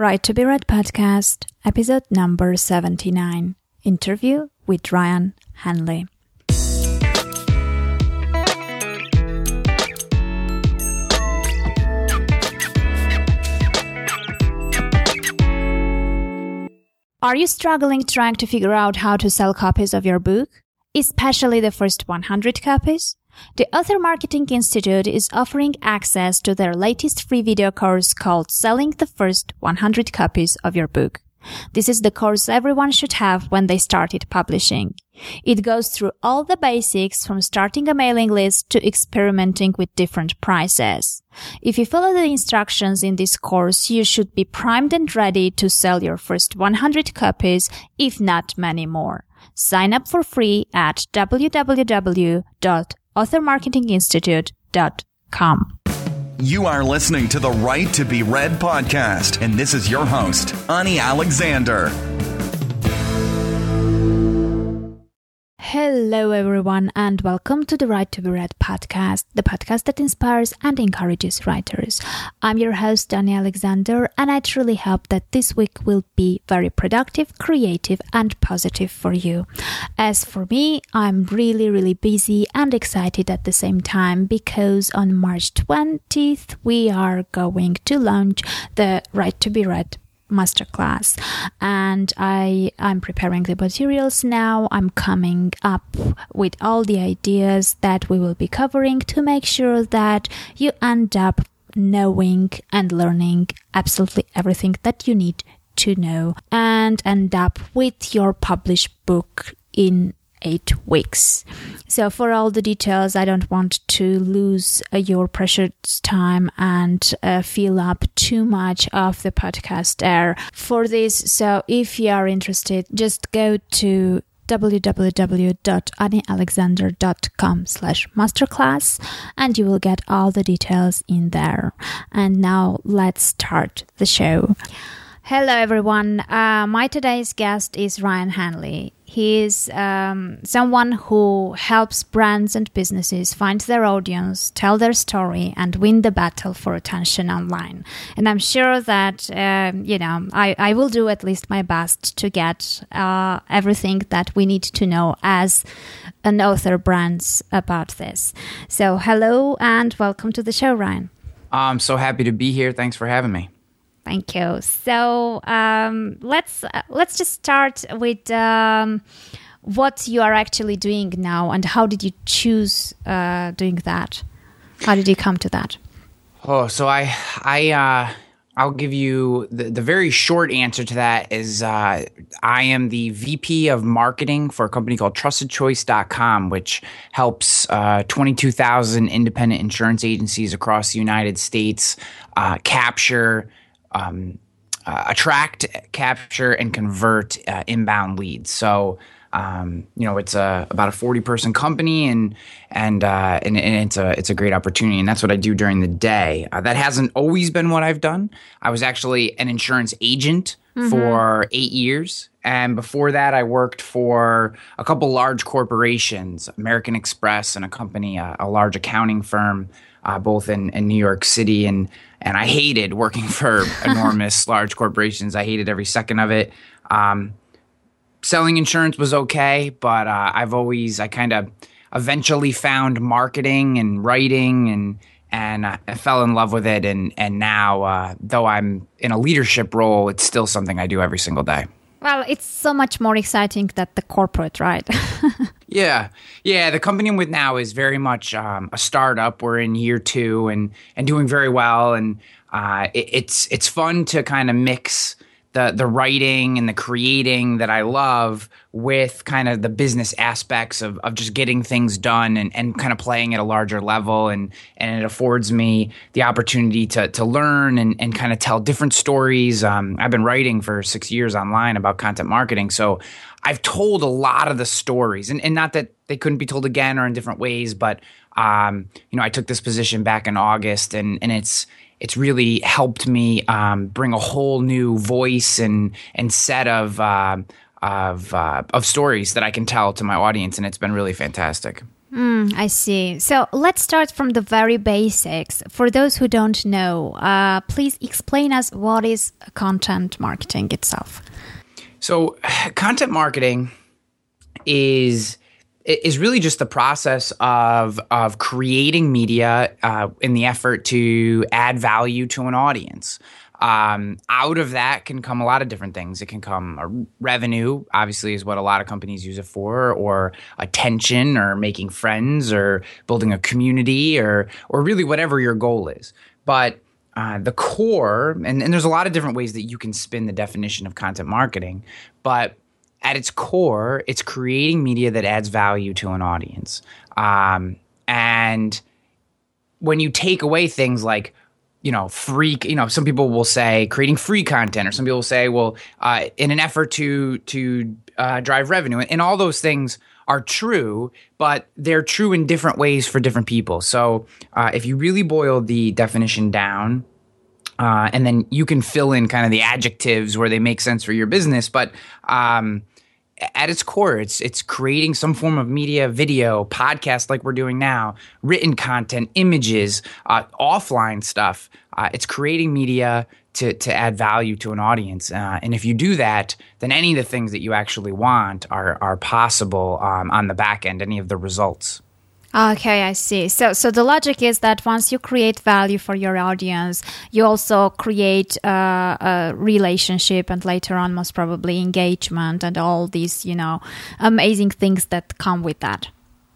Right to be Read podcast, episode number 79. Interview with Ryan Hanley. Are you struggling trying to figure out how to sell copies of your book? Especially the first 100 copies? The Author Marketing Institute is offering access to their latest free video course called Selling the First 100 Copies of Your Book. This is the course everyone should have when they started publishing. It goes through all the basics from starting a mailing list to experimenting with different prices. If you follow the instructions in this course, you should be primed and ready to sell your first 100 copies, if not many more. Sign up for free at www.authormarketinginstitute.com. You are listening to the Right to Be Read podcast, and this is your host, Ani Alexander. Hello, everyone, and welcome to the Right to Be Read podcast, the podcast that inspires and encourages writers. I'm your host, Ani Alexander, and I truly hope that this week will be very productive, creative, and positive for you. As for me, I'm really, really busy and excited at the same time because on March 20th, we are going to launch the Right to Be Read masterclass and i i'm preparing the materials now i'm coming up with all the ideas that we will be covering to make sure that you end up knowing and learning absolutely everything that you need to know and end up with your published book in eight weeks. So, for all the details, I don't want to lose uh, your precious time and uh, fill up too much of the podcast air for this. So, if you are interested, just go to www.anialexander.com slash masterclass and you will get all the details in there. And now let's start the show. Hello, everyone. Uh, my today's guest is Ryan Hanley. He is um, someone who helps brands and businesses find their audience, tell their story, and win the battle for attention online. And I'm sure that, uh, you know, I, I will do at least my best to get uh, everything that we need to know as an author brands about this. So, hello and welcome to the show, Ryan. I'm so happy to be here. Thanks for having me. Thank you. So um, let's uh, let's just start with um, what you are actually doing now, and how did you choose uh, doing that? How did you come to that? Oh, so I I uh, I'll give you the, the very short answer to that is uh, I am the VP of marketing for a company called TrustedChoice.com, which helps uh, 22,000 independent insurance agencies across the United States uh, capture um, uh, attract, capture, and convert uh, inbound leads. So, um, you know, it's a about a forty person company, and and, uh, and and it's a it's a great opportunity, and that's what I do during the day. Uh, that hasn't always been what I've done. I was actually an insurance agent mm-hmm. for eight years. And before that, I worked for a couple large corporations, American Express and a company, uh, a large accounting firm, uh, both in, in New York City and and I hated working for enormous large corporations. I hated every second of it. Um, selling insurance was okay, but uh, I've always I kind of eventually found marketing and writing and and I fell in love with it. And and now, uh, though I'm in a leadership role, it's still something I do every single day. Well, it's so much more exciting than the corporate, right? yeah, yeah. The company I'm with now is very much um, a startup. We're in year two and and doing very well, and uh, it, it's it's fun to kind of mix the the writing and the creating that I love with kind of the business aspects of, of just getting things done and, and kind of playing at a larger level and and it affords me the opportunity to to learn and, and kind of tell different stories. Um, I've been writing for six years online about content marketing, so I've told a lot of the stories and, and not that they couldn't be told again or in different ways, but um, you know, I took this position back in August and and it's it's really helped me um, bring a whole new voice and and set of uh, of uh, of stories that I can tell to my audience, and it's been really fantastic. Mm, I see. So let's start from the very basics. For those who don't know, uh, please explain us what is content marketing itself. So, content marketing is is really just the process of of creating media uh, in the effort to add value to an audience. Um, out of that can come a lot of different things. It can come revenue, obviously, is what a lot of companies use it for, or attention, or making friends, or building a community, or or really whatever your goal is. But uh, the core, and, and there's a lot of different ways that you can spin the definition of content marketing, but at its core, it's creating media that adds value to an audience. Um, and when you take away things like you know, free, you know, some people will say creating free content, or some people will say, well, uh, in an effort to to uh, drive revenue, and, all those things are true, but they're true in different ways for different people. So, uh, if you really boil the definition down, uh, and then you can fill in kind of the adjectives where they make sense for your business, but um, at its core, it's it's creating some form of media, video, podcast like we're doing now, written content, images, uh, offline stuff. Uh, it's creating media to to add value to an audience, uh, and if you do that, then any of the things that you actually want are are possible um, on the back end. Any of the results. Okay, I see. So, so the logic is that once you create value for your audience, you also create uh, a relationship, and later on, most probably engagement and all these, you know, amazing things that come with that.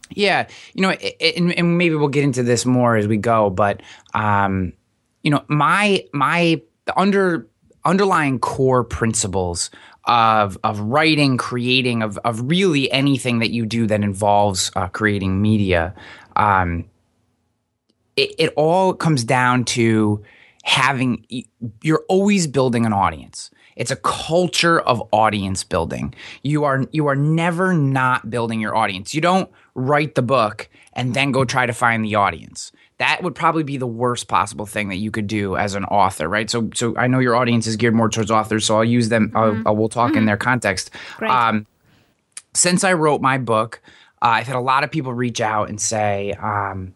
Yeah, you know, and, maybe we'll get into this more as we go, but um, you know, my my under underlying core principles of of writing, creating, of of really anything that you do that involves uh, creating media. Um, it, it all comes down to having you're always building an audience. It's a culture of audience building. You are you are never not building your audience. You don't write the book and then go try to find the audience that would probably be the worst possible thing that you could do as an author, right? So, so I know your audience is geared more towards authors, so I'll use them. Mm-hmm. I'll, we'll talk mm-hmm. in their context. Um, since I wrote my book, uh, I've had a lot of people reach out and say, um,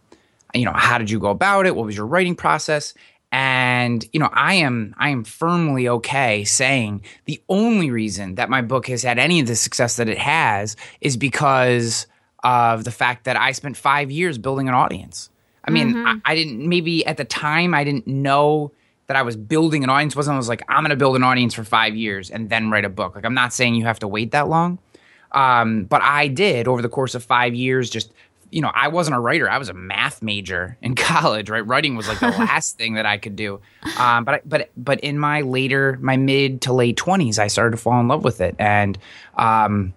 you know, how did you go about it? What was your writing process? And you know, I am I am firmly okay saying the only reason that my book has had any of the success that it has is because of the fact that I spent five years building an audience. I mean, mm-hmm. I, I, didn't maybe at the time I didn't know that I was building an audience. Wasn't I was like I'm going to build an audience for five years and then write a book. Like I'm not saying you have to wait that long, um, but I did over the course of five years. Just you know, I wasn't a writer. I was a math major in college. Right, writing was like the last thing that I could do. Um, but but but in my later, my mid to late twenties, I started to fall in love with it, and um,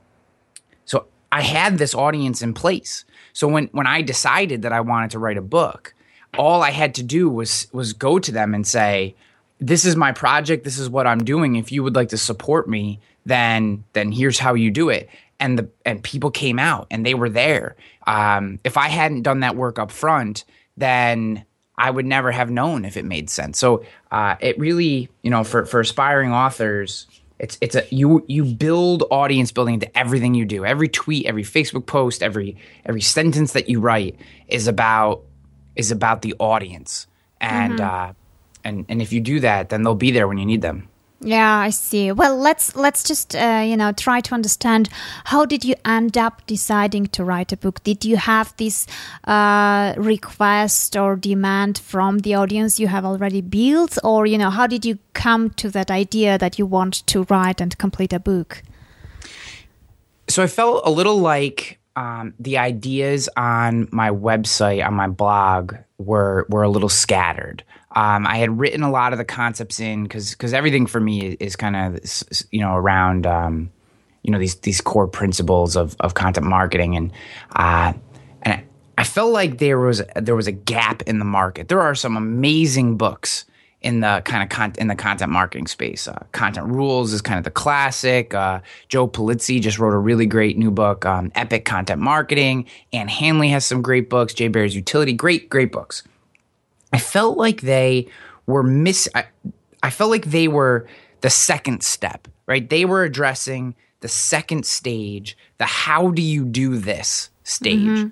so I had this audience in place. So when when I decided that I wanted to write a book, all I had to do was was go to them and say, "This is my project. This is what I'm doing. If you would like to support me, then then here's how you do it." And the and people came out and they were there. Um, if I hadn't done that work up front, then I would never have known if it made sense. So uh, it really, you know, for for aspiring authors, it's it's a you you build audience building into everything you do. Every tweet, every Facebook post, every every sentence that you write is about is about the audience. And mm-hmm. uh, and and if you do that, then they'll be there when you need them. Yeah, I see. Well, let's let's just uh, you know try to understand how did you end up deciding to write a book? Did you have this uh, request or demand from the audience you have already built, or you know how did you come to that idea that you want to write and complete a book? So I felt a little like um, the ideas on my website on my blog were were a little scattered. Um, I had written a lot of the concepts in because because everything for me is, kind of you know around um, you know these these core principles of of content marketing and uh, and I felt like there was there was a gap in the market. There are some amazing books in the kind of con- in the content marketing space. Uh, content Rules is kind of the classic. Uh, Joe Pulizzi just wrote a really great new book, um, Epic Content Marketing. Ann Handley has some great books. Jay Baer's Youtility, great great books. I felt like they were miss. I, I felt like they were the second step, right? They were addressing the second stage, the how do you do this stage. Mm-hmm.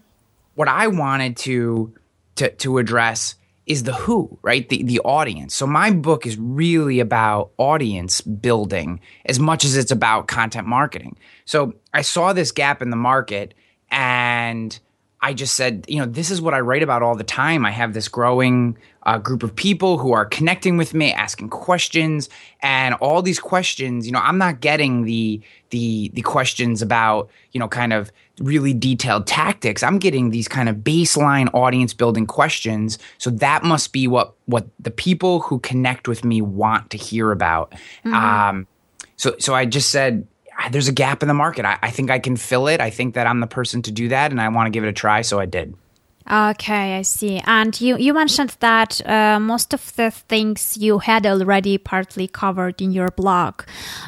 what I wanted to to to address is the who, right? The the audience. So my book is really about audience building as much as it's about content marketing. So I saw this gap in the market and I just said, you know, this is what I write about all the time. I have this growing uh, group of people who are connecting with me, asking questions, and all these questions. You know, I'm not getting the the the questions about you know kind of really detailed tactics. I'm getting these kind of baseline audience building questions. So that must be what what the people who connect with me want to hear about. Mm-hmm. Um, so so I just said there's a gap in the market. I, I think I can fill it. I think that I'm the person to do that, and I want to give it a try. So I did. Okay, I see. And you, you mentioned that uh, most of the things you had already partly covered in your blog.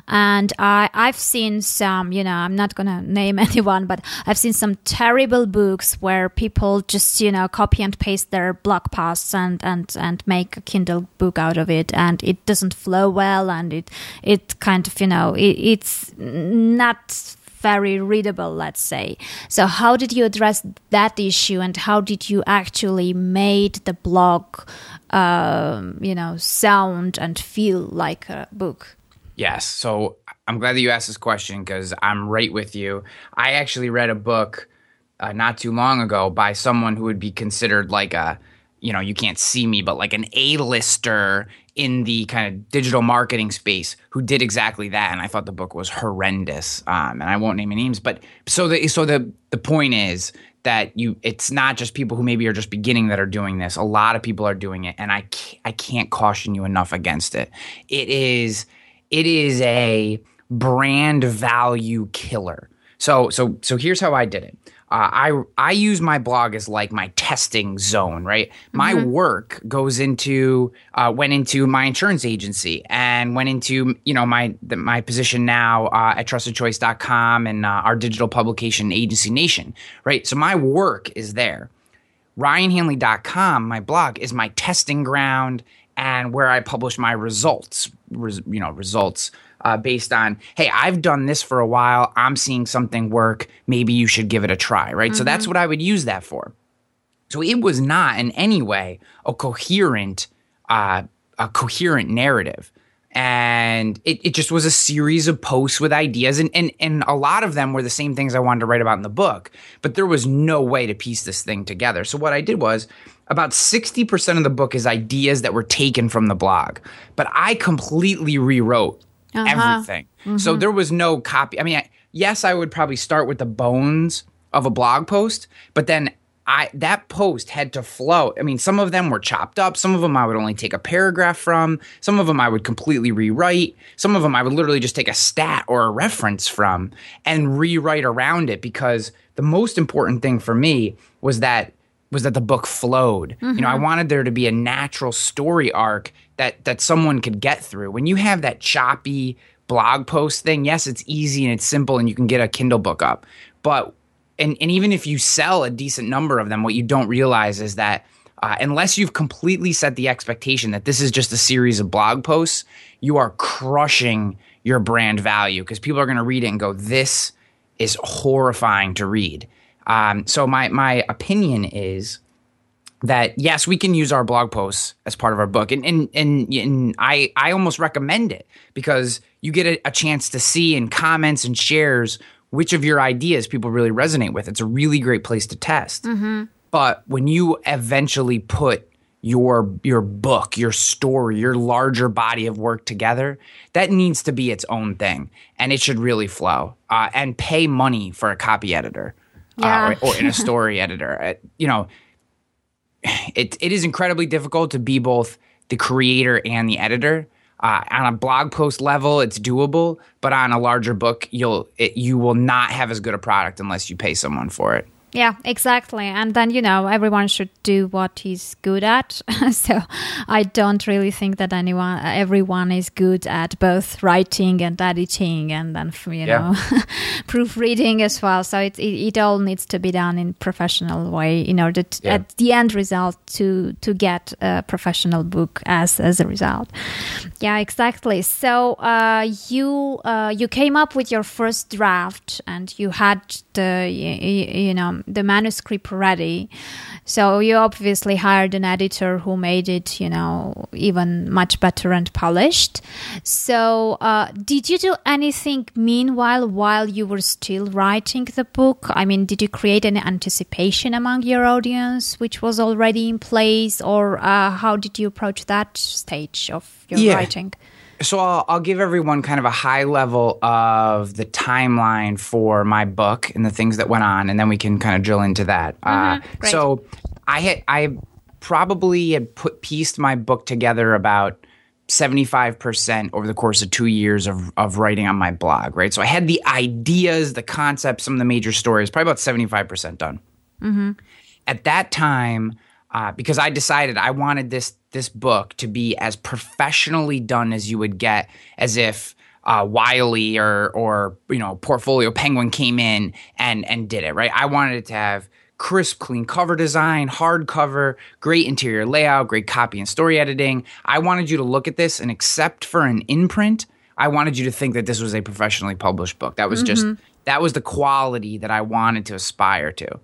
And I, I've seen some, you know, I'm not going to name anyone, but I've seen some terrible books where people just, you know, copy and paste their blog posts and, and, and make a Kindle book out of it. And it doesn't flow well and it, it kind of, you know, it, it's not very readable, let's say. So, how did you address that issue, and how did you actually made the blog, um, you know, sound and feel like a book? Yes. So I'm glad that you asked this question because I'm right with you. I actually read a book uh, not too long ago by someone who would be considered like a you know, you can't see me, but like an A-lister in the kind of digital marketing space who did exactly that. And I thought the book was horrendous. Um, and I won't name any names, but so the so the the point is that you it's not just people who maybe are just beginning that are doing this. A lot of people are doing it, and I can't, I can't caution you enough against it. It is it is a brand value killer. So so so here's how I did it. Uh, I I use my blog as like my testing zone, right? Mm-hmm. My work goes into uh, went into my insurance agency and went into you know my the, my position now uh, at TrustedChoice.com and uh, our digital publication agency Nation, right? So my work is there. RyanHanley.com, my blog, is my testing ground and where I publish my results, res, you know, results uh, based on, hey, I've done this for a while. I'm seeing something work. Maybe you should give it a try, right? Mm-hmm. So that's mm-hmm. what I would use that for. So it was not in any way a coherent, uh, a coherent narrative. And it, it just was a series of posts with ideas, and, and and a lot of them were the same things I wanted to write about in the book. But there was no way to piece this thing together. So what I did was about 60% of the book is ideas that were taken from the blog, but I completely rewrote uh-huh. everything. Mm-hmm. So there was no copy. I mean, I, yes, I would probably start with the bones of a blog post, but then I that post had to flow. I mean, some of them were chopped up. Some of them I would only take a paragraph from. Some of them I would completely rewrite. Some of them I would literally just take a stat or a reference from and rewrite around it because the most important thing for me was that was that the book flowed. Mm-hmm. You know, I mm-hmm. wanted there to be a natural story arc that that someone could get through. When you have that choppy blog post thing, yes, it's easy and it's simple and you can get a Kindle book up. But and and even if you sell a decent number of them, what you don't realize is that uh, unless you've completely set the expectation that this is just a series of blog posts, you are crushing your brand value because people are going to read it and go, "This is horrifying to read." Um, so my my opinion is that yes, we can use our blog posts as part of our book, and and and, and I I almost recommend it because you get a, a, chance to see in comments and shares which of your ideas people really resonate with. It's a really great place to test. Mm-hmm. But when you eventually put your your book, your story, your larger body of work together, that needs to be its own thing, and it should really flow. Uh, and pay money for a copy editor. Yeah. Uh, or, or in a story editor. Uh, you know, it it is incredibly difficult to be both the creator and the editor. Uh, on a blog post level, it's doable, but on a larger book, you'll it, you will not have as good a product unless you pay someone for it. Yeah, exactly. And then, you know, everyone should do what he's good at. so I don't really think that anyone, everyone is good at both writing and editing and then, you yeah. know, proofreading as well. So it, it, it, all needs to be done in professional way in order to, yeah. at the end result to, to get a professional book as, as a result. Yeah, exactly. So uh, you, uh, you came up with your first draft and you had the, you, you know, um, the manuscript ready. So you obviously hired an editor who made it, you know, even much better and polished. So uh, did you do anything meanwhile while you were still writing the book? I mean, did you create any anticipation among your audience, which was already in place, or uh, how did you approach that stage of your yeah. writing? So I'll, I'll, give everyone kind of a high level of the timeline for my book and the things that went on, and then we can kind of drill into that. Mm-hmm. Uh, so I had I probably had put pieced my book together about 75% over the course of two years of, of writing on my blog, right? So I had the ideas, the concepts, some of the major stories, probably about 75% done. Mm-hmm. At that time, uh, because I decided I wanted this this book to be as professionally done as you would get, as if uh, Wiley or or you know Portfolio Penguin came in and and did it right. I wanted it to have crisp, clean cover design, hardcover, great interior layout, great copy and story editing. I wanted you to look at this and except for an imprint, I wanted you to think that this was a professionally published book. That was mm-hmm. just that was the quality that I wanted to aspire to.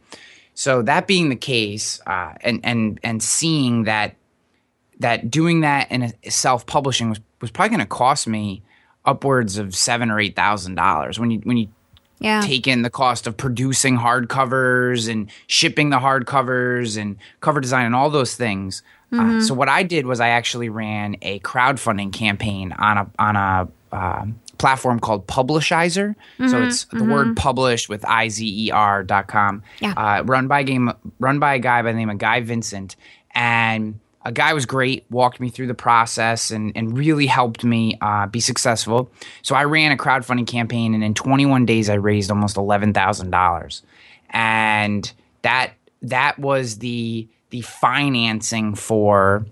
So that being the case, uh, and and and seeing that that doing that in self publishing was was probably going to cost me upwards of seven or eight thousand dollars when you when you yeah. take in the cost of producing hardcovers and shipping the hardcovers and cover design and all those things. Uh, mm-hmm. Uh, so what I did was I actually ran a crowdfunding campaign on a on a uh, platform called Publishizer. Mm-hmm, so it's the mm-hmm. word published with I Z E R dot com. Yeah. Uh, run by a game, run by a guy by the name of Guy Vincent, and a guy was great. Walked me through the process and and really helped me uh, be successful. So I ran a crowdfunding campaign, and in 21 days I raised almost eleven thousand dollars, and that that was the the financing for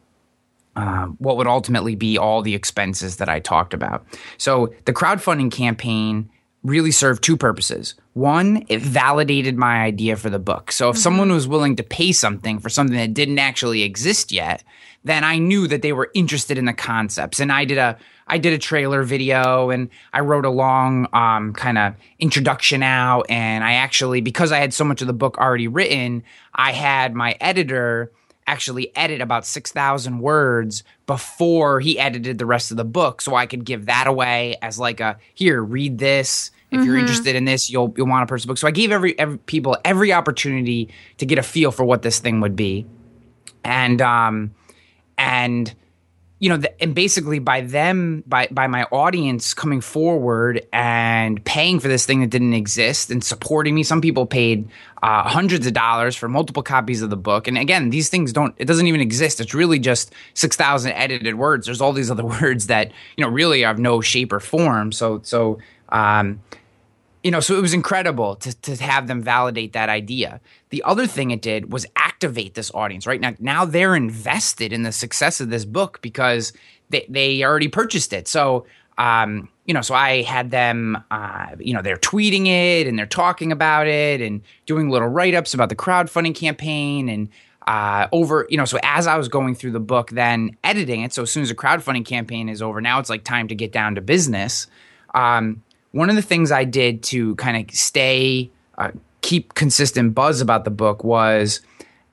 uh, what would ultimately be all the expenses that I talked about. So the crowdfunding campaign really served two purposes. One, it validated my idea for the book. So if mm-hmm. someone was willing to pay something for something that didn't actually exist yet, then I knew that they were interested in the concepts. And I did a I did a trailer video and I wrote a long um, kind of introduction out. And I actually, because I had so much of the book already written, I had my editor actually edit about 6,000 words before he edited the rest of the book. So I could give that away as like a here, read this. If mm-hmm. you're interested in this, you'll you'll want to purchase the book. So I gave every, every people every opportunity to get a feel for what this thing would be. And um and you know, the, and basically by them, by by my audience coming forward and paying for this thing that didn't exist and supporting me. Some people paid uh, hundreds of dollars for multiple copies of the book. And again, these things don't. It doesn't even exist. It's really just six thousand edited words. There's all these other words that you know really have no shape or form. So so. Um, you know, so it was incredible to, to have them validate that idea. The other thing it did was activate this audience, right? Now, now they're invested in the success of this book because they, they already purchased it. So, um, you know, so I had them, uh, you know, they're tweeting it and they're talking about it and doing little write ups about the crowdfunding campaign and uh, over, you know, so as I was going through the book, then editing it. So as soon as the crowdfunding campaign is over, now it's like time to get down to business. Um, one of the things I did to kind of stay, uh, keep consistent buzz about the book was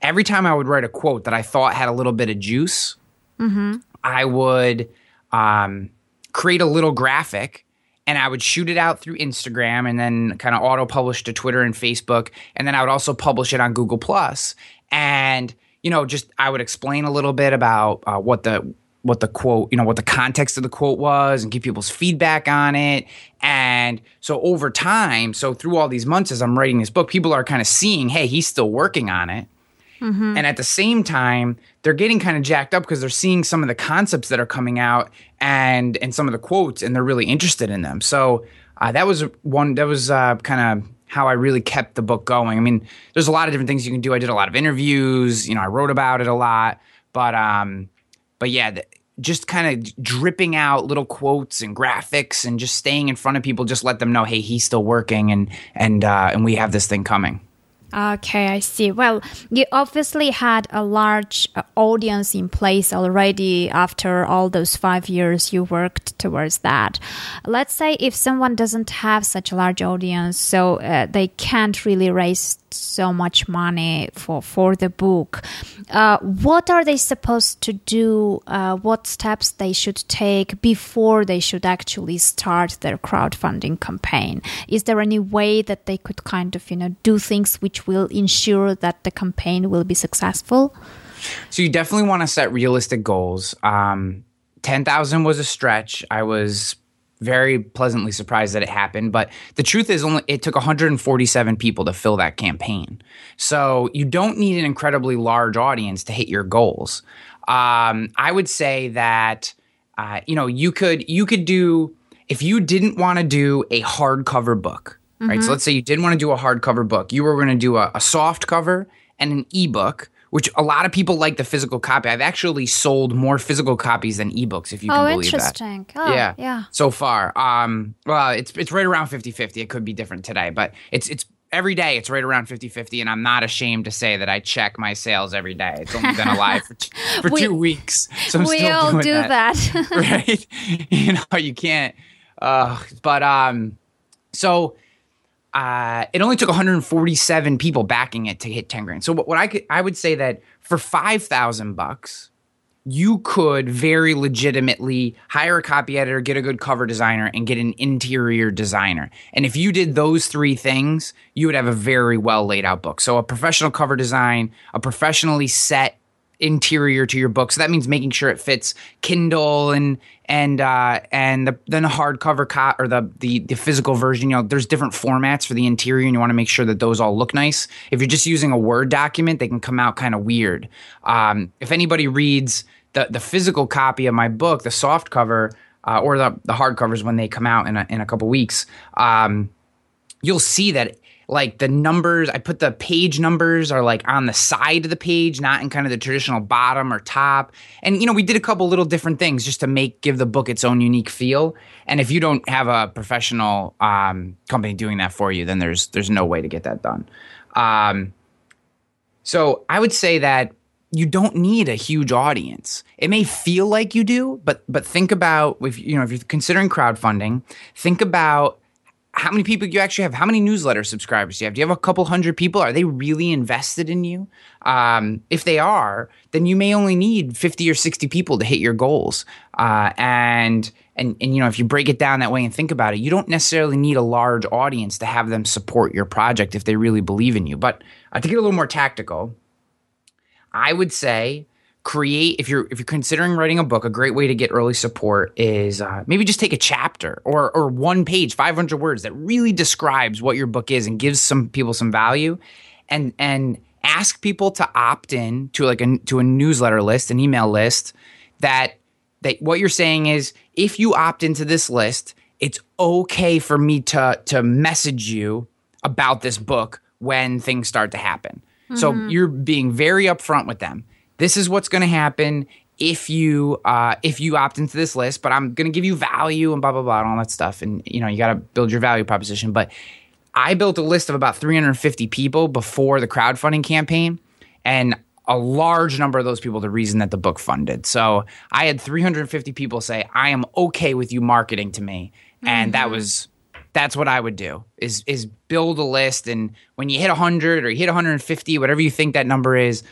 every time I would write a quote that I thought had a little bit of juice, mm-hmm. I would um, create a little graphic and I would shoot it out through Instagram and then kind of auto publish to Twitter and Facebook. And then I would also publish it on Google Plus. And, you know, just I would explain a little bit about uh, what the what the quote, you know, what the context of the quote was and give people's feedback on it. And so over time, so through all these months as I'm writing this book, people are kind of seeing, hey, he's still working on it. Mm-hmm. And at the same time, they're getting kind of jacked up because they're seeing some of the concepts that are coming out and and some of the quotes, and they're really interested in them. So uh, that was one. That was uh, kind of how I really kept the book going. I mean, there's a lot of different things you can do. I did a lot of interviews. You know, I wrote about it a lot, but um, but yeah, just kind of dripping out little quotes and graphics and just staying in front of people, just let them know, hey, he's still working and and uh, and we have this thing coming. Okay, I see. Well, you obviously had a large uh, audience in place already after all those five years you worked towards that. Let's say if someone doesn't have such a large audience, so uh, they can't really raise so much money for for the book. Uh, what are they supposed to do? Uh, what steps they should take before they should actually start their crowdfunding campaign? Is there any way that they could kind of you know do things which will ensure that the campaign will be successful? So you definitely want to set realistic goals. Um, Ten thousand was a stretch. I was very pleasantly surprised that it happened. But the truth is, only it took 147 people to fill that campaign. So you don't need an incredibly large audience to hit your goals. Um, I would say that uh, you know you could you could do if you didn't want to do a hardcover book, mm-hmm. right? So let's say you didn't want to do a hardcover book, you were going to do a, a soft cover and an ebook which a lot of people like the physical copy. I've actually sold more physical copies than ebooks, if you can oh, believe that. Oh, interesting. yeah. Yeah. So far. Um, well, it's it's right around 50-50. It could be different today, but it's it's every day it's right around 50-50 and i'm not ashamed to say that i check my sales every day it's only been alive for, t- for we, two weeks so I'm we all do that, that. right you know you can't uh, but um so uh, it only took 147 people backing it to hit 10 grand. So what, what I could, I would say that for 5,000 bucks, you could very legitimately hire a copy editor, get a good cover designer, and get an interior designer. And if you did those three things, you would have a very well laid out book. So a professional cover design, a professionally set interior to your book. So that means making sure it fits Kindle and and uh, and the, then the hardcover cop or the, the the physical version. You know, there's different formats for the interior, and you want to make sure that those all look nice. If you're just using a Word document, they can come out kind of weird. Um, if anybody reads the the physical copy of my book, the soft cover. Uh, or the the hardcovers when they come out in a, in a couple weeks, um, you'll see that like the numbers i put the page numbers are like on the side of the page not in kind of the traditional bottom or top. And you know we did a couple little different things just to make give the book its own unique feel. And if you don't have a professional um, company doing that for you then there's there's no way to get that done. Um, so i would say that you don't need a huge audience. It may feel like you do, but but think about if you know if you're considering crowdfunding, think about how many people do you actually have? How many newsletter subscribers do you have? Do you have a couple hundred people? Are they really invested in you? Um, if they are then you may only need 50 or 60 people to hit your goals. Uh, and and and you know if you break it down that way and think about it you don't necessarily need a large audience to have them support your project if they really believe in you. But uh, to get a little more tactical i would say create if you're if you're considering writing a book a great way to get early support is uh, maybe just take a chapter or or one page 500 words that really describes what your book is and gives some people some value. And and ask people to opt in to like a to a newsletter list an email list that that what you're saying is if you opt into this list it's okay for me to to message you about this book when things start to happen. Mm-hmm. so you're being very upfront with them this is what's going to happen if you uh, if you opt into this list but i'm going to give you value and blah blah blah and all that stuff. And you know you got to build your value proposition. But i built a list of about 350 people before the crowdfunding campaign and a large number of those people the reason that the book funded. So i had 350 people say i am okay with you marketing to me. And mm-hmm. that was that's what i would do is is build a list. And when you hit 100 or you hit 150 whatever you think that number is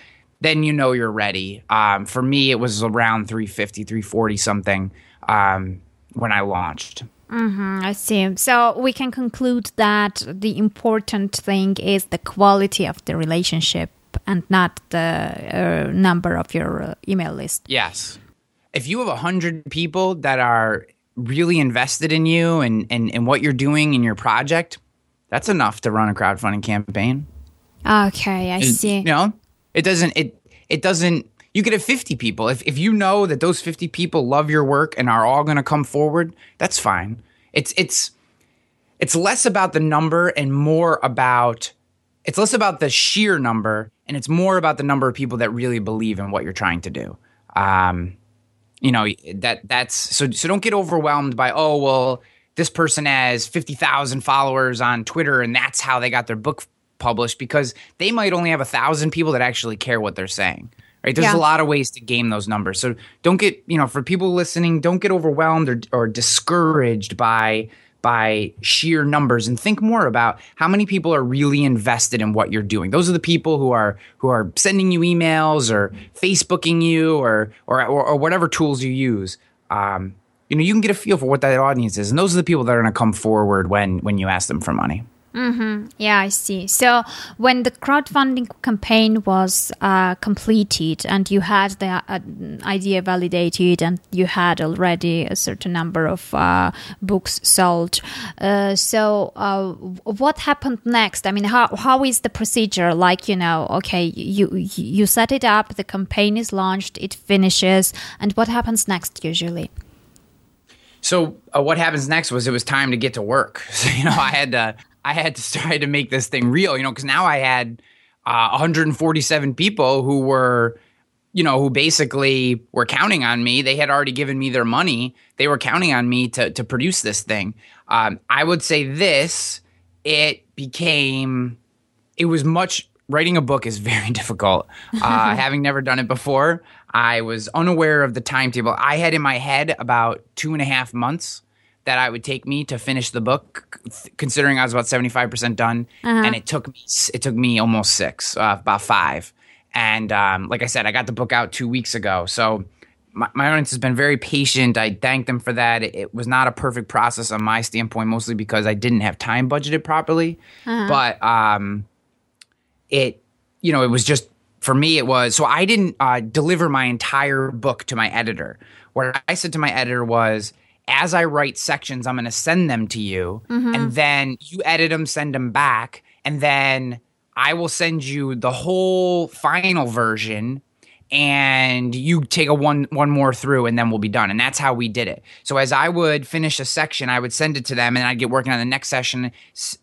then you know you're ready. Um, for me, it was around 350, 340 something um, when I launched. Mm-hmm, I see. So we can conclude that the important thing is the quality of the relationship and not the uh, number of your uh, email list. Yes. If you have 100 people that are really invested in you and, and, and what you're doing in your project, that's enough to run a crowdfunding campaign. Okay, I see. You know, it doesn't it it doesn't you could have 50 people. If if you know that those 50 people love your work and are all going to come forward, that's fine. It's it's it's less about the number and more about it's less about the sheer number and it's more about the number of people that really believe in what you're trying to do. Um, you know that that's so so don't get overwhelmed by oh well this person has 50,000 followers on Twitter and that's how they got their book self-published because they might only have a thousand people that actually care what they're saying. Right? There's Yeah. a lot of ways to game those numbers. So don't get, you know, for people listening, don't get overwhelmed or, or discouraged by by sheer numbers and think more about how many people are really invested in what you're doing. Those are the people who are who are sending you emails or Facebooking you or or or, or whatever tools you use. Um, you know, you can get a feel for what that audience is, and those are the people that are going to come forward when when you ask them for money. Yeah, I see. So when the crowdfunding campaign was uh, completed and you had the uh, idea validated and you had already a certain number of uh, books sold, uh, so uh, what happened next? I mean, how how is the procedure? Like, you know, okay, you you set it up, the campaign is launched, it finishes, and what happens next usually? So uh, what happens next was it was time to get to work. So you know, I had to I had to try to make this thing real. You know, because now I had uh, 147 people who were, you know, who basically were counting on me. They had already given me their money. They were counting on me to to produce this thing. Um, I would say this. It became. It was much. Writing a book is very difficult. Uh, having never done it before, I was unaware of the timetable. I had in my head about two and a half months that I would take me to finish the book, considering I was about seventy five percent done, and it took me it took me almost six, uh, about five. And um, like I said, I got the book out two weeks ago, so my, my audience has been very patient. I thank them for that. It, it was not a perfect process on my standpoint, mostly because I didn't have time budgeted properly. But um, it you know it was just for me it was so i didn't uh, deliver my entire book to my editor what i said to my editor was as i write sections i'm going to send them to you. And then you edit them send them back. And then i will send you the whole final version. And you take a one one more through and then we'll be done. And that's how we did it. So as i would finish a section i would send it to them and i'd get working on the next session.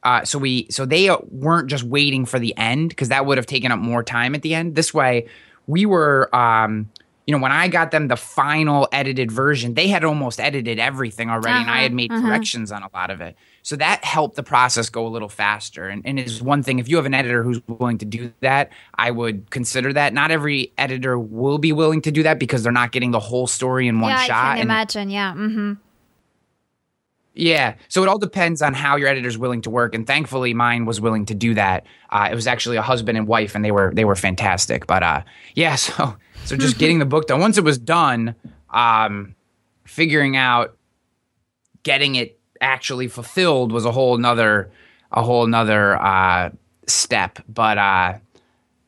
Uh, so we so they weren't just waiting for the end because that would have taken up more time at the end. This way we were um you know when i got them the final edited version they had almost edited everything already and i had made corrections on a lot of it so that helped the process go a little faster and, and is one thing if you have an editor who's willing to do that i would consider that not every editor will be willing to do that because they're not getting the whole story in one yeah, shot I can and- imagine. Yeah. hmm yeah. So it all depends on how your editor's willing to work, and thankfully, mine was willing to do that. Uh, it was actually a husband and wife, and they were they were fantastic. But uh, yeah, so so just getting the book done. Once it was done, um, figuring out getting it actually fulfilled was a whole nother a whole nother uh, step. But uh,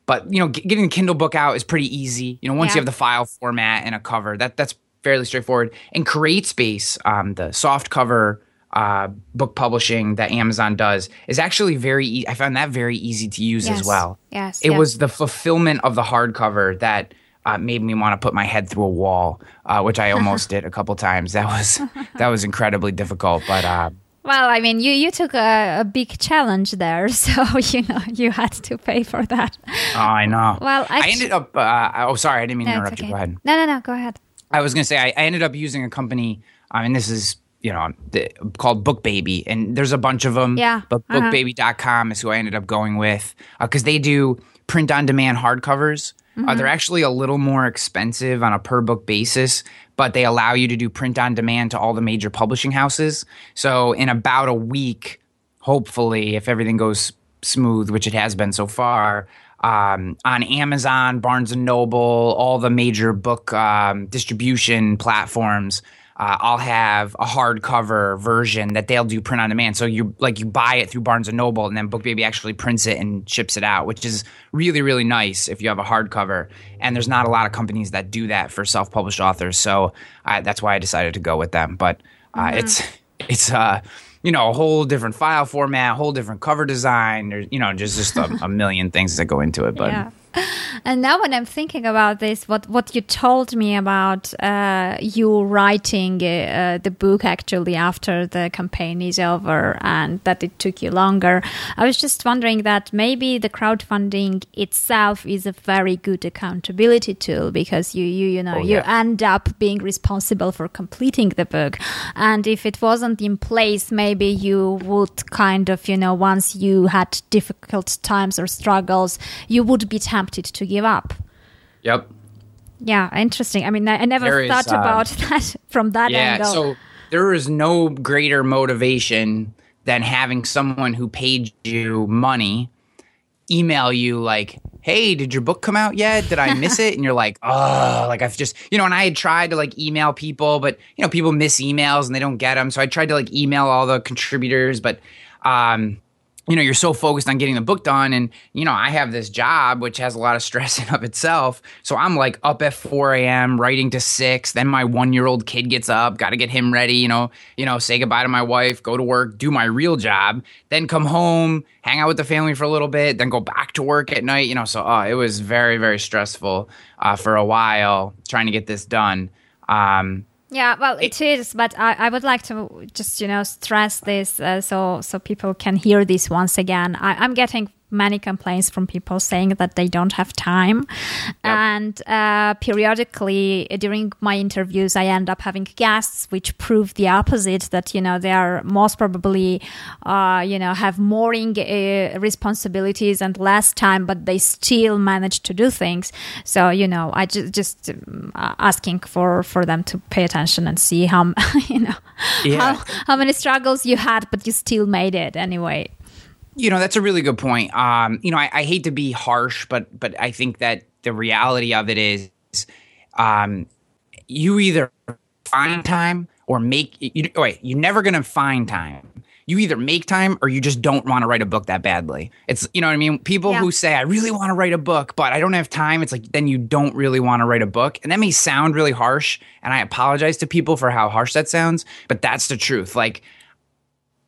but you know, g- getting the Kindle book out is pretty easy. You know, once Yeah. you have the file format and a cover, that that's fairly straightforward. And CreateSpace, um, the soft cover uh, book publishing that Amazon does, is actually very. E- I found that very easy to use Yes. as well. Yes, it was the fulfillment of the hardcover that. Uh, made me want to put my head through a wall, uh, which I almost did a couple times. That was that was incredibly difficult, but uh, Well, I mean, you, you took a, a big challenge there, so you know you had to pay for that. oh, I know. Well, I actu- ended up. Uh, oh, sorry, I didn't mean to No, interrupt you. Go ahead. No, no, no. Go ahead. I was going to say I, I ended up using a company, I mean, this is you know the, called Book Baby, and there's a bunch of them. Yeah, but uh-huh. BookBaby.com is who I ended up going with because they do print on demand hardcovers. Mm-hmm. Uh, they're actually a little more expensive on a per book basis, but they allow you to do print on demand to all the major publishing houses. So in about a week, hopefully, if everything goes smooth, which it has been so far, um, on Amazon, Barnes and Noble, all the major book um, distribution platforms. Uh, I'll have a hardcover version that they'll do print on demand. So you like you buy it through Barnes and Noble, and then BookBaby actually prints it and ships it out, which is really really nice if you have a hardcover. And there's not a lot of companies that do that for self-published authors, so uh, that's why I decided to go with them. But uh, it's it's uh you know a whole different file format, a whole different cover design. There's you know just just a, a million things that go into it. But Yeah. And now, when I'm thinking about this, what what you told me about uh, you writing uh, the book actually after the campaign is over, and that it took you longer, I was just wondering that maybe the crowdfunding itself is a very good accountability tool because you you you know Oh, you end up being responsible for completing the book, and if it wasn't in place, maybe you would kind of you know once you had difficult times or struggles, you would be tempted to give up. Yep. Yeah, interesting. I mean, I, never There is, thought um, about that from that Yeah. angle. So there is no greater motivation than having someone who paid you money email you like, "Hey, did your book come out yet? Did I miss it?" And you're like, "Oh, like I've just, you know." And I had tried to like email people, but you know, people miss emails and they don't get them. So I tried to like email all the contributors, but um you know, you're so focused on getting the book done. And, you know, I have this job which has a lot of stress in of itself. So I'm like up at 4 a.m. writing to six. Then my one year old kid gets up, got to get him ready, you know, you know, say goodbye to my wife, go to work, do my real job, then come home, hang out with the family for a little bit, then go back to work at night, you know. So uh, it was very, very stressful uh, for a while trying to get this done. Um, yeah, well, it is, but I, I would like to just you know stress this uh, so so people can hear this once again. I, I'm getting many complaints from people saying that they don't have time, and uh, periodically during my interviews, I end up having guests which prove the opposite. That you know they are most probably, uh, you know, have more uh, responsibilities and less time, but they still manage to do things. So you know, I just just um, uh, asking for for them to pay attention and see how you know Yeah. how how many struggles you had, but you still made it anyway. You know, that's a really good point. Um, you know, I, I hate to be harsh, but but I think that the reality of it is, um, you either find time or make. You, wait, you're never gonna find time. You either make time or you just don't want to write a book that badly. It's you know what I mean. People Yeah. who say I really want to write a book, but I don't have time. It's like then you don't really want to write a book, and that may sound really harsh. And I apologize to people for how harsh that sounds, but that's the truth. Like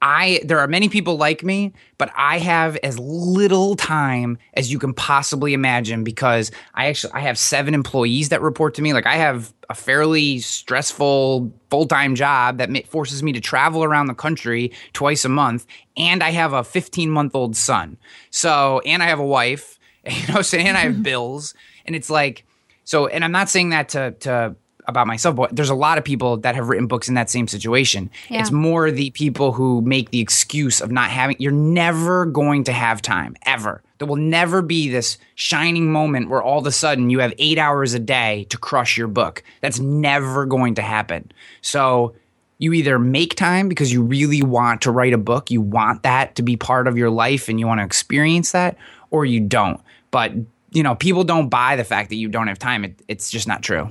I there are many people like me, but I have as little time as you can possibly imagine because I actually I have 7 employees that report to me. Like I have a fairly stressful full-time job that forces me to travel around the country twice a month and I have a 15-month-old son. So, and I have a wife, you know, so and I have bills and it's like so and I'm not saying that to to about myself, but there's a lot of people that have written books in that same situation. Yeah. It's more the people who make the excuse of not having, you're never going to have time, ever. There will never be this shining moment where all of a sudden you have eight hours a day to crush your book. That's never going to happen. So you either make time because you really want to write a book, you want that to be part of your life and you want to experience that, or you don't. But, you know, people don't buy the fact that you don't have time. It, it's just not true.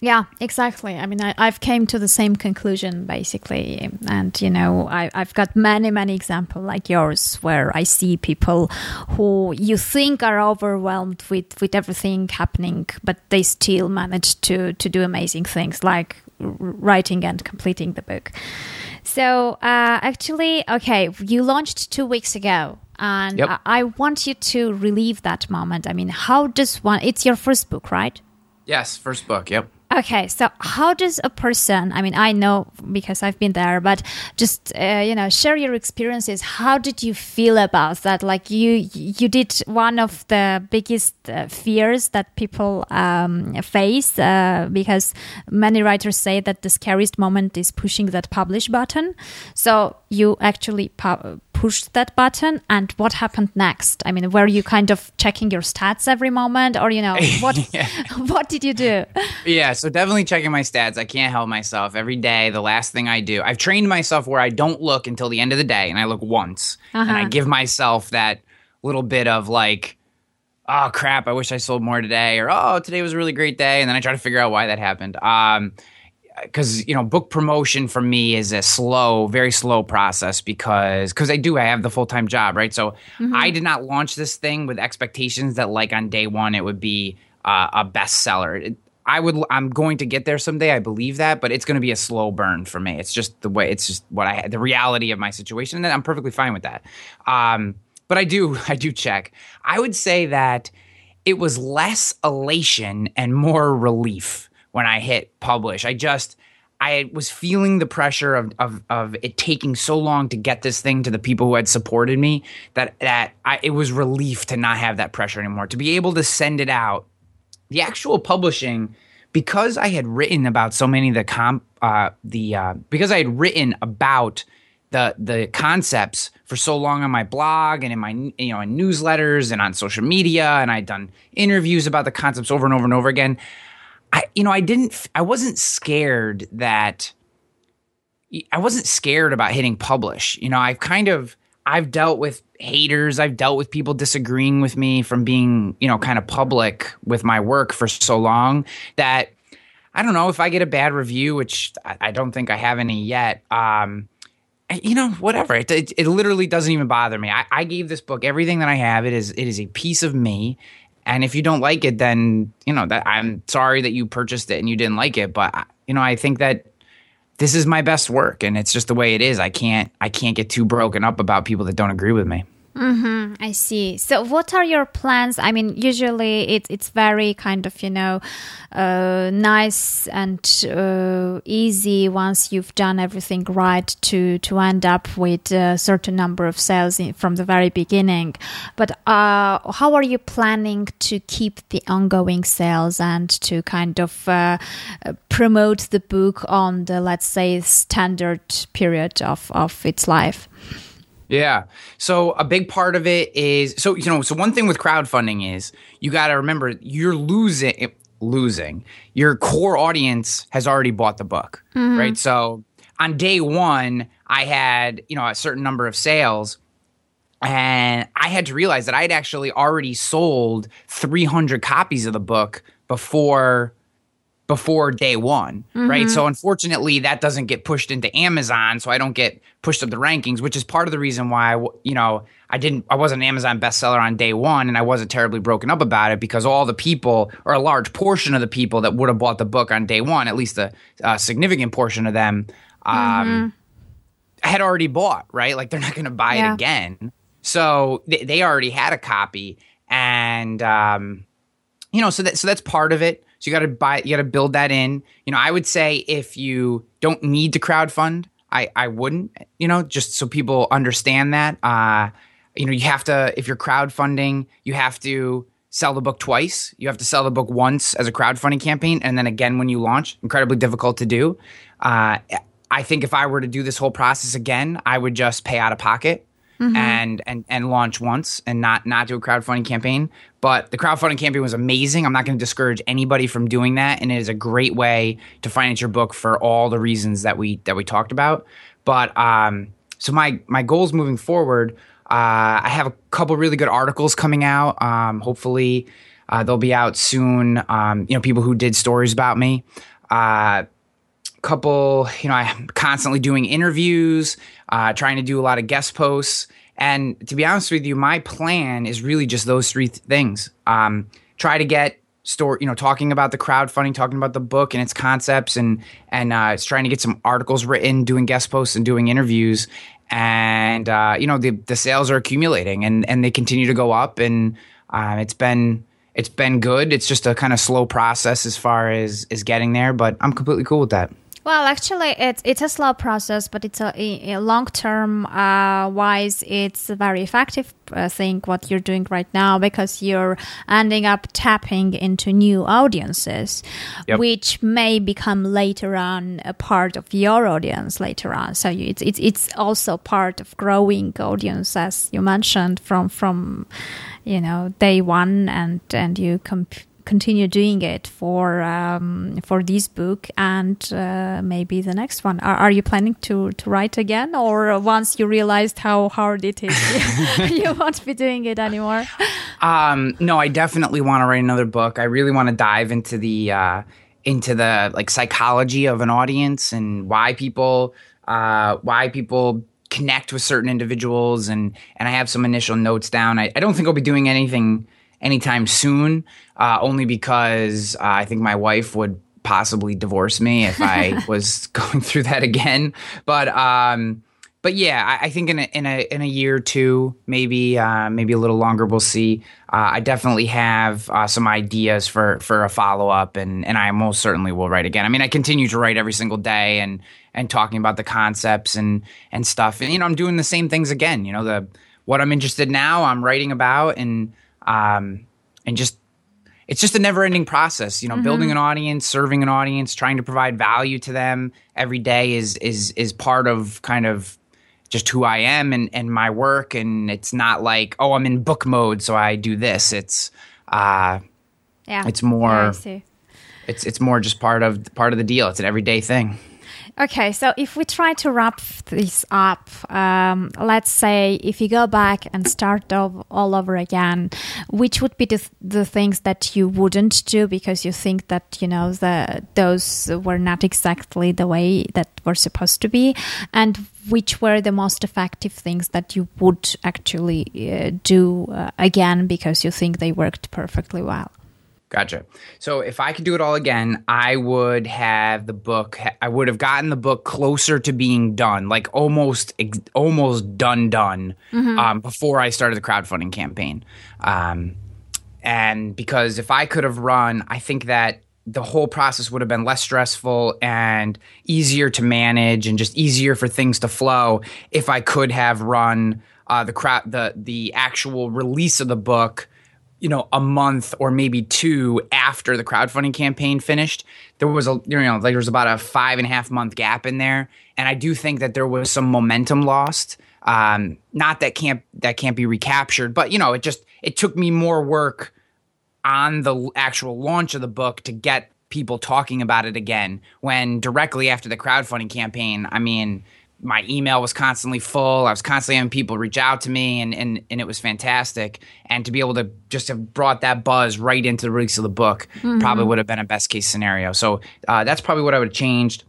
Yeah, exactly. I mean, I, I've came to the same conclusion basically, and you know, I, I've got many, many examples like yours where I see people who you think are overwhelmed with with everything happening, but they still manage to to do amazing things like writing and completing the book. So, uh, actually, okay, you launched two weeks ago. And Yep. I, I want you to relive that moment. I mean, how does one? It's your first book, right? Yes, first book. Yep. Okay, so how does a person, I mean, I know because I've been there, but just, uh, you know, share your experiences. How did you feel about that? Like you, you did one of the biggest uh, fears that people um, face uh, because many writers say that the scariest moment is pushing that publish button. So you actually pu- pushed that button and what happened next? I mean, were you kind of checking your stats every moment or, you know, what, what did you do? Yeah, so definitely checking my stats. I can't help myself. Every day, the last thing I do, I've trained myself where I don't look until the end of the day and I look once. And I give myself that little bit of like, oh crap, I wish I sold more today, or oh, today was a really great day. And then I try to figure out why that happened. Um, because you know book promotion for me is a slow very slow process because because i do i have the full-time job right? So i did not launch this thing with expectations that like on day one it would be uh, a bestseller. It, i would i'm going to get there someday i believe that but it's going to be a slow burn for me. It's just the way it's just what i the reality of my situation and i'm perfectly fine with that. Um but i do i do check. I would say that it was less elation and more relief when I hit publish. I just I was feeling the pressure of, of of it taking so long to get this thing to the people who had supported me that that I, it was relief to not have that pressure anymore. To be able to send it out, the actual publishing, because I had written about so many of the comp uh, the uh, because I had written about the the concepts for so long on my blog and in my you know in newsletters and on social media and I'd done interviews about the concepts over and over and over again I, you know, I didn't, I wasn't scared that, I wasn't scared about hitting publish. You know, I've kind of, I've dealt with haters. I've dealt with people disagreeing with me from being, you know, kind of public with my work for so long that I don't know if I get a bad review, which I, don't think I have any yet. Um, you know, whatever. It, it, it, literally doesn't even bother me. I, I, gave this book everything that I have. It is it is a piece of me, and if you don't like it, then you know that I'm sorry that you purchased it and you didn't like it. But uh, you know, I think that this is my best work, and it's just the way it is. I can't I can't get too broken up about people that don't agree with me. Mm-hmm, I see. So, what are your plans? I mean, usually it's it's very kind of you know uh, nice and uh, easy once you've done everything right to to end up with a certain number of sales in, from the very beginning. But uh, how are you planning to keep the ongoing sales and to kind of uh, promote the book on the let's say standard period of of its life? Yeah. So a big part of it is so you know so one thing with crowdfunding is you got to remember you're losing losing your core audience has already bought the book, mm-hmm. right? So on day 1 I had, you know, a certain number of sales and I had to realize that I had actually already sold 300 copies of the book before before day one, mm-hmm. right? So unfortunately, that doesn't get pushed into Amazon, so I don't get pushed up the rankings, which is part of the reason why you know I didn't I wasn't an Amazon bestseller on day one, and I wasn't terribly broken up about it because all the people or a large portion of the people that would have bought the book on day one, at least a, a significant portion of them, um, mm-hmm. had already bought, right? Like they're not going to buy yeah. it again, so they, they, already had a copy, and um, you know, so that so that's part of it so you got to buy, you got to build that in. You know, I would say if you don't need to crowdfund, I I wouldn't. You know, just so people understand that. Uh, you know, you have to if you're crowdfunding, you have to sell the book twice. You have to sell the book once as a crowdfunding campaign, and then again when you launch. Incredibly difficult to do. Uh, I think if I were to do this whole process again, I would just pay out of pocket mm-hmm. and and and launch once and not not do a crowdfunding campaign. But the crowdfunding campaign was amazing. I'm not going to discourage anybody from doing that, and it is a great way to finance your book for all the reasons that we that we talked about. But um, so my my goals moving forward, uh, I have a couple really good articles coming out. Um, hopefully, uh, they'll be out soon. Um, you know, people who did stories about me. Uh, couple, you know, I'm constantly doing interviews, uh, trying to do a lot of guest posts. And to be honest with you, my plan is really just those three th- things. Um, try to get store, you know, talking about the crowdfunding, talking about the book and its concepts, and and uh, it's trying to get some articles written, doing guest posts, and doing interviews. And uh, you know, the the sales are accumulating, and and they continue to go up, and uh, it's been it's been good. It's just a kind of slow process as far as is getting there, but I'm completely cool with that. Well, actually, it's it's a slow process, but it's a, a long term uh, wise, it's a very effective uh, thing what you're doing right now because you're ending up tapping into new audiences, yep. which may become later on a part of your audience later on. So you, it's it's it's also part of growing audience, as you mentioned from from you know day one, and and you comp- continue doing it for um, for this book and uh, maybe the next one. Are, are, you planning to to write again, or once you realized how hard it is, you, you won't be doing it anymore? Um, no, I definitely want to write another book. I really want to dive into the uh, into the like psychology of an audience and why people uh, why people connect with certain individuals and and I have some initial notes down. I, I don't think I'll be doing anything anytime soon, uh, only because uh, I think my wife would possibly divorce me if I was going through that again. But um, but yeah, I, I, think in a, in a in a year or two, maybe uh, maybe a little longer, we'll see. Uh, I definitely have uh, some ideas for for a follow up, and and I most certainly will write again. I mean, I continue to write every single day, and and talking about the concepts and and stuff, and you know, I'm doing the same things again. You know, the what I'm interested now, I'm writing about, and um, and just it's just a never ending process you know mm-hmm. building an audience serving an audience trying to provide value to them every day is is is part of kind of just who I am and, and my work. And it's not like oh I'm in book mode so I do this. It's uh yeah. it's more yeah, it's it's more just part of part of the deal. It's an everyday thing Okay, so if we try to wrap this up, um, let's say if you go back and start all over again, which would be the, the things that you wouldn't do because you think that you know the those were not exactly the way that were supposed to be, and which were the most effective things that you would actually uh, do uh, again because you think they worked perfectly well. Gotcha. So if I could do it all again, I would have the book. I would have gotten the book closer to being done, like almost, almost done, done, mm-hmm. um, before I started the crowdfunding campaign. Um, and because if I could have run, I think that the whole process would have been less stressful and easier to manage, and just easier for things to flow if I could have run uh, the crowd, the the actual release of the book you know a month or maybe two after the crowdfunding campaign finished there was a you know like there was about a five and a half month gap in there. And i do think that there was some momentum lost. Um, not that can't that can't be recaptured but you know it just it took me more work on the actual launch of the book to get people talking about it again when directly after the crowdfunding campaign i mean my email was constantly full. I was constantly having people reach out to me, and and and it was fantastic. And to be able to just have brought that buzz right into the release of the book mm-hmm. probably would have been a best case scenario. So uh, that's probably what I would have changed.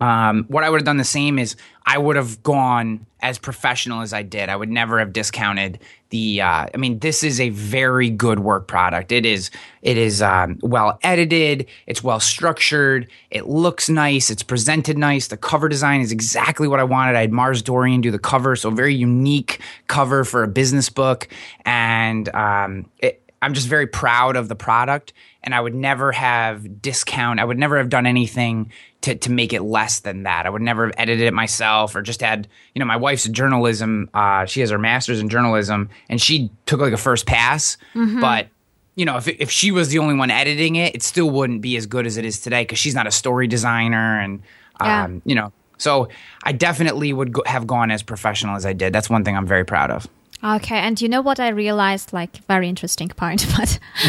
Um, what I would have done the same is I would have gone as professional as I did. I would never have discounted the. Uh, I mean, this is a very good work product. It is. It is um, well edited. It's well structured. It looks nice. It's presented nice. The cover design is exactly what I wanted. I had Mars Dorian do the cover, so very unique cover for a business book, and um, it, I'm just very proud of the product and I would never have discount. I would never have done anything to, to make it less than that. I would never have edited it myself or just had, you know, my wife's journalism. Uh, she has her master's in journalism and she took like a first pass. Mm-hmm. But, you know, if, if she was the only one editing it, it still wouldn't be as good as it is today because she's not a story designer. And, um, yeah. you know, so I definitely would go, have gone as professional as I did. That's one thing I'm very proud of. Okay, and you know what I realized? Like, very interesting point, but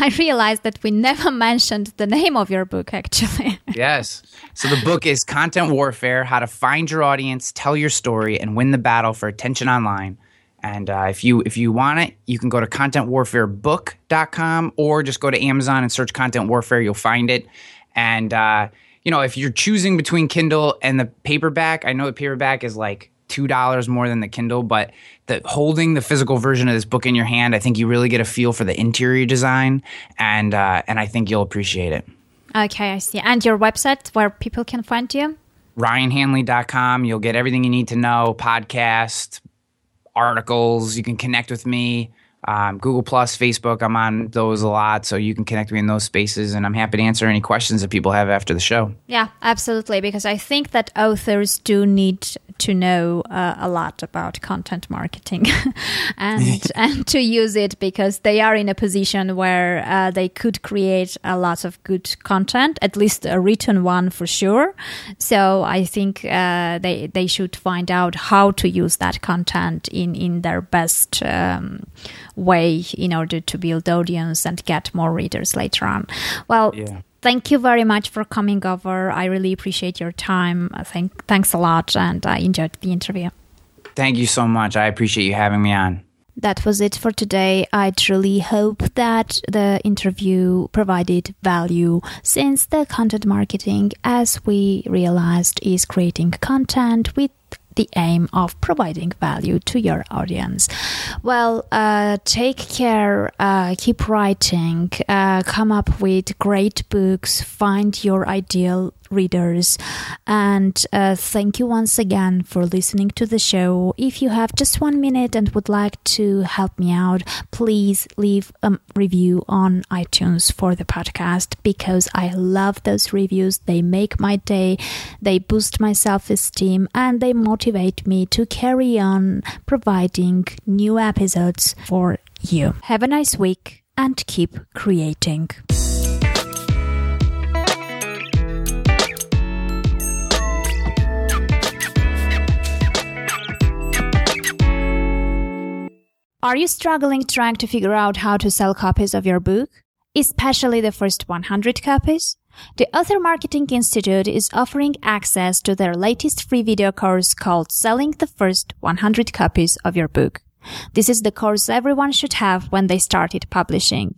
I realized that we never mentioned the name of your book, actually. yes. So the book is Content Warfare How to Find Your Audience, Tell Your Story, and Win the Battle for Attention Online. And uh, if you if you want it, you can go to contentwarfarebook.com or just go to Amazon and search Content Warfare. You'll find it. And, uh, you know, if you're choosing between Kindle and the paperback, I know the paperback is like $2 more than the Kindle, but the holding the physical version of this book in your hand, I think you really get a feel for the interior design, and uh, and I think you'll appreciate it. Okay, I see. And your website where people can find you? RyanHanley.com. You'll get everything you need to know podcast, articles. You can connect with me um, Google Plus, Facebook. I'm on those a lot, so you can connect me in those spaces, and I'm happy to answer any questions that people have after the show. Yeah, absolutely, because I think that authors do need to know uh, a lot about content marketing and and to use it because they are in a position where uh, they could create a lot of good content, at least a written one for sure. So I think uh, they they should find out how to use that content in in their best. Um, way in order to build audience and get more readers later on. Well, yeah. thank you very much for coming over. I really appreciate your time. Thank, thanks a lot, and I enjoyed the interview. Thank you so much. I appreciate you having me on. That was it for today. I truly hope that the interview provided value since the content marketing, as we realized, is creating content with the aim of providing value to your audience. Well, uh, take care, uh, keep writing, uh, come up with great books, find your ideal readers. And uh, thank you once again for listening to the show. If you have just one minute and would like to help me out, please leave a review on iTunes for the podcast because I love those reviews. They make my day, they boost my self esteem, and they motivate me to carry on providing new episodes for you. Have a nice week and keep creating. Are you struggling trying to figure out how to sell copies of your book? Especially the first 100 copies? The Author Marketing Institute is offering access to their latest free video course called Selling the First 100 Copies of Your Book. This is the course everyone should have when they started publishing.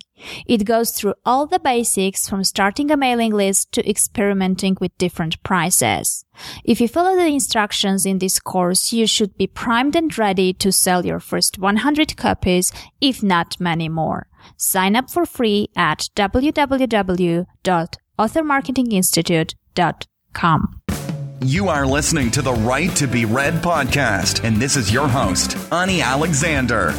It goes through all the basics from starting a mailing list to experimenting with different prices. If you follow the instructions in this course, you should be primed and ready to sell your first 100 copies, if not many more. Sign up for free at www.authormarketinginstitute.com. You are listening to the Write to Be Read podcast, and this is your host, Ani Alexander.